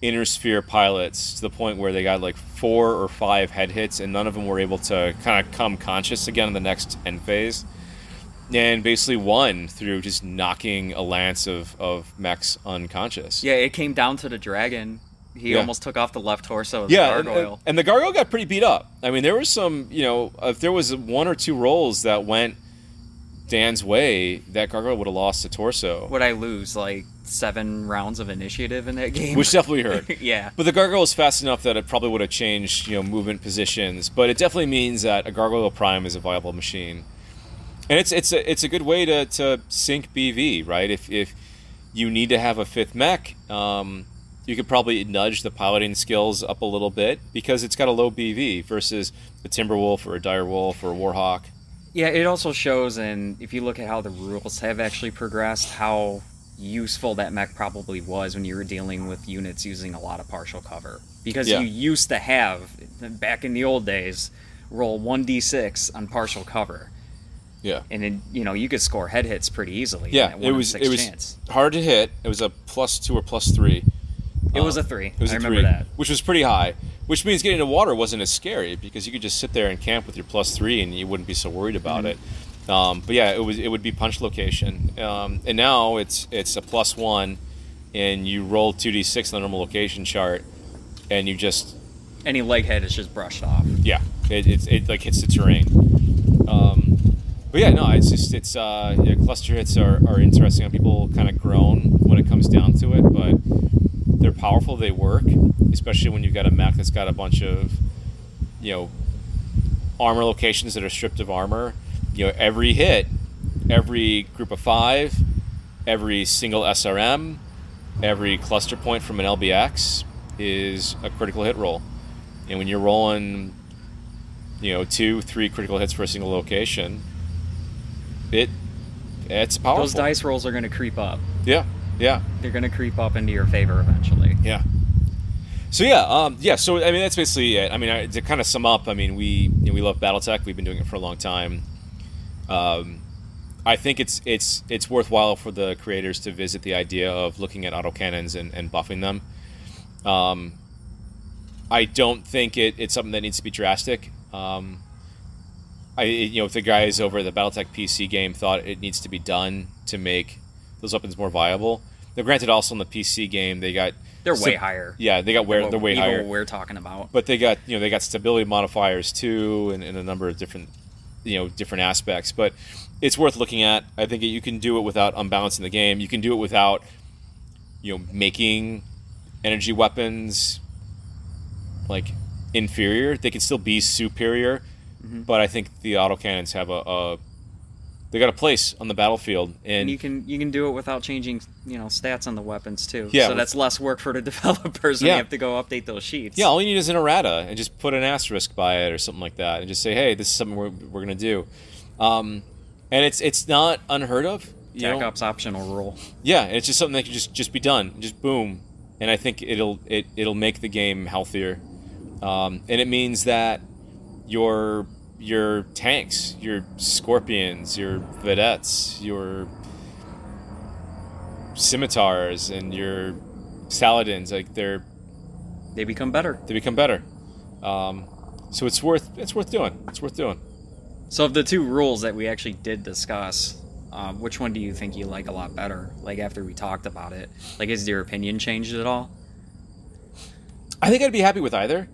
inner sphere pilots to the point where they got like four or five head hits, and none of them were able to kind of come conscious again in the next end phase. And basically won through just knocking a lance of, of mechs unconscious. Yeah, it came down to the dragon. He Yeah. almost took off the left torso of the Yeah, and, gargoyle. and the gargoyle got pretty beat up. I mean, there was some, you know, if there was one or two rolls that went Dan's way, that gargoyle would have lost the torso, Would I lose like seven rounds of initiative in that game? which definitely hurt. yeah. But the gargoyle is fast enough that it probably would have changed, you know, movement positions. But it definitely means that a gargoyle prime is a viable machine, and it's it's a it's a good way to, to sync BV, right? If if you need to have a fifth mech, um, you could probably nudge the piloting skills up a little bit because it's got a low BV versus a Timberwolf or a Direwolf or a Warhawk. Yeah, it also shows, and if you look at how the rules have actually progressed, how useful that mech probably was when you were dealing with units using a lot of partial cover. Because Yeah. you used to have, back in the old days, roll 1d6 on partial cover. Yeah. And then, you know, you could score head hits pretty easily. Yeah, it was it was chance. hard to hit. It was a plus two or plus three. It was Um, a three. It was I a remember three, that. which was pretty high. Which means getting to water wasn't as scary because you could just sit there and camp with your plus three and you wouldn't be so worried about Mm-hmm. it. Um, but yeah, it was it would be punch location, um, and now it's it's a plus one, and you roll two d six on the normal location chart, and you just Any leg head is just brushed off. yeah, it, it, it like hits the terrain. But yeah, no, it's just it's uh, yeah, cluster hits are, are interesting. People kind of groan when it comes down to it, but they're powerful. They work, especially when you've got a mech that's got a bunch of you know armor locations that are stripped of armor. You know, every hit, every group of five, every single SRM, every cluster point from an LBX is a critical hit roll. And when you're rolling, you know, two, three critical hits for a single location, it it's powerful. Those dice rolls are going to creep up. Yeah, yeah, They're going to creep up into your favor eventually. yeah. So yeah, um, yeah. So I mean, that's basically it. I mean, I, to kind of sum up, I mean, we you know, we love BattleTech. We've been doing it for a long time. Um, I think it's it's it's worthwhile for the creators to visit the idea of looking at autocannons and, and buffing them. Um, I don't think it, it's something that needs to be drastic. Um, I you know if the guys over at the BattleTech PC game thought it needs to be done to make those weapons more viable. Now, granted, also in the PC game they got They're way higher. Yeah, they got where they're way higher What we're talking about. but they got you know they got stability modifiers too and, and a number of different you know different aspects but it's worth looking at i think you can do it without unbalancing the game you can do it without you know making energy weapons like inferior they can still be superior Mm-hmm. but i think the autocannons have a, a they got a place on the battlefield and, and you can you can do it without changing you know stats on the weapons too. Yeah, So that's less work for the developers when Yeah. you have to go update those sheets. Yeah, all you need is an errata and just put an asterisk by it or something like that, and just say, "Hey, this is something we're, we're gonna do," um, and it's it's not unheard of. You Tac? Op's optional rule. Yeah, and it's just something that can just just be done, just boom, and I think it'll it it'll make the game healthier, um, and it means that your your tanks, your scorpions, your vedettes, your scimitars, and your saladins, like they're They become better. they become better. Um, so it's worth it's worth doing. It's worth doing. So of the two rules that we actually did discuss, um, which one do you think you like a lot better? Like after we talked about it, like has your opinion changed at all? I think I'd be happy with either.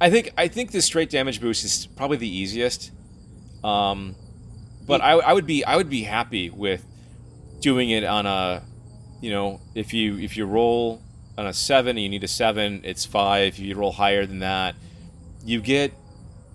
I think I think the straight damage boost is probably the easiest. Um, but I, I would be I would be happy with doing it on a, you know, if you if you roll on a seven and you need a seven, it's five. If you roll higher than that, you get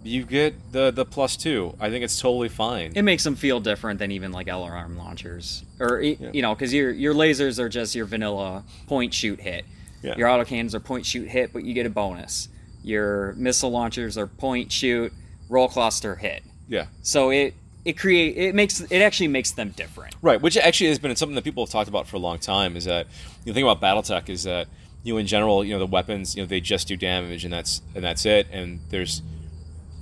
you get the the plus two. I think it's totally fine. It makes them feel different than even like LRM launchers, or Yeah. you know, because your your lasers are just your vanilla point shoot hit. Yeah. Your autocannons are point shoot hit, but you get a bonus. Your missile launchers are point shoot roll cluster hit. yeah. So it it create it makes it actually makes them different. Right, which actually has been something that people have talked about for a long time. Is that the thing about BattleTech is that you know in general you know the weapons you know they just do damage and that's and that's it. And there's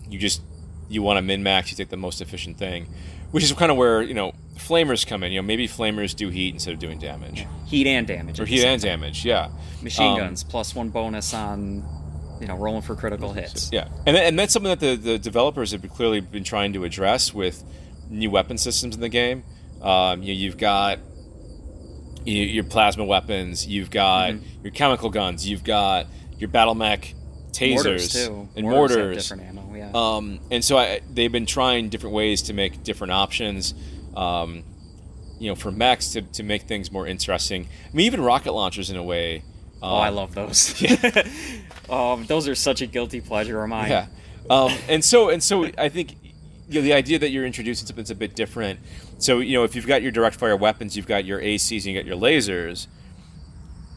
you just you want to min max, you take the most efficient thing, which is kind of where you know flamers come in. You know maybe flamers do heat instead of doing damage Heat and damage. or heat and damage. Yeah, machine Um, guns plus one bonus on you know rolling for critical hits Yeah, and and that's something that the, the developers have clearly been trying to address with new weapon systems in the game. Um, you, you've got you, your plasma weapons, you've got Mhm. your chemical guns, you've got your battle mech tasers mortars and Mortars have mortars. different ammo. Yeah. Um, and so I, they've been trying different ways to make different options, um, you know, for mechs to, to make things more interesting. I mean, even rocket launchers in a way. Oh, I um, love those. um, those are such a guilty pleasure of mine. Yeah. Um, and so and so I think you know the idea that you're introducing something that's a bit different. So you know if you've got your direct fire weapons, you've got your ACs, and you got your lasers.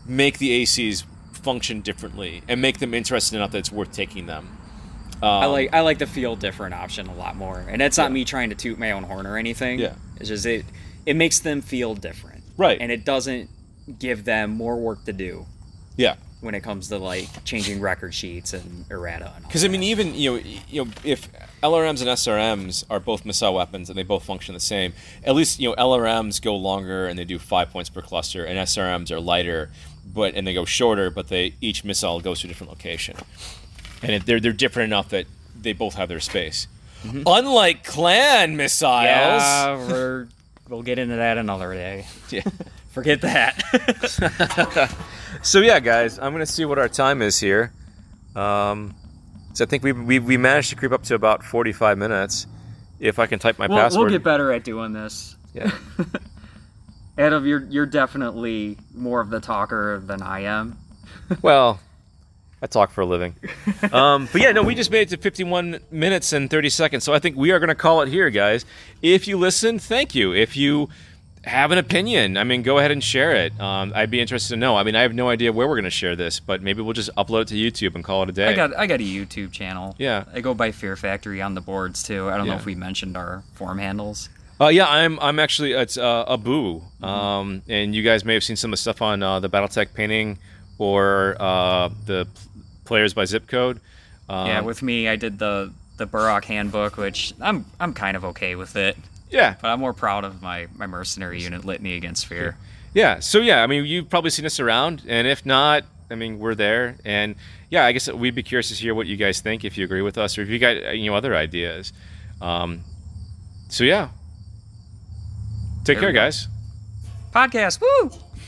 Make the ACs function differently and make them interesting enough that it's worth taking them. Um, I like I like the feel different option a lot more, and that's not Yeah. me trying to toot my own horn or anything. Yeah. it's just it it makes them feel different, Right. And it doesn't give them more work to do yeah. when it comes to like changing record sheets and errata. and all Because I mean, even you know, you know, if LRMs and SRMs are both missile weapons and they both function the same, at least you know LRMs go longer and they do five points per cluster, and SRMs are lighter, but and they go shorter, but they each missile goes to a different location, and it, they're they're different enough that they both have their space. Mm-hmm. Unlike clan missiles, yeah, we're we'll get into that another day. Yeah. Forget that. So yeah, guys, I'm gonna see what our time is here. Um, so I think we, we we managed to creep up to about 45 minutes. If I can type my we'll, password. we'll get better at doing this. Yeah. Adam, you're you're definitely more of the talker than I am. Well, I talk for a living. Um, but yeah, no, we just made it to 51 minutes and 30 seconds. So I think we are going to call it here, guys. If you listen, thank you. If you have an opinion, I mean, go ahead and share it. Um, I'd be interested to know. I mean, I have no idea where we're going to share this, but maybe we'll just upload it to YouTube and call it a day. I got I got a YouTube channel. Yeah. I go by Fear Factory on the boards too. I don't know if we mentioned our form handles. Uh, yeah, I'm. I'm actually. It's uh, Abu, um, and you guys may have seen some of the stuff on uh, the BattleTech painting or uh, the players by zip code. Um, yeah, with me, I did the the Burrock handbook, which I'm I'm kind of okay with it, yeah, but I'm more proud of my my mercenary unit litany against fear. yeah. So yeah, I mean, you've probably seen us around, and if not, I mean, we're there, and yeah, I guess we'd be curious to hear what you guys think if you agree with us or if you got uh, you know other ideas. Um, so yeah, take There care, guys. Podcast, woo!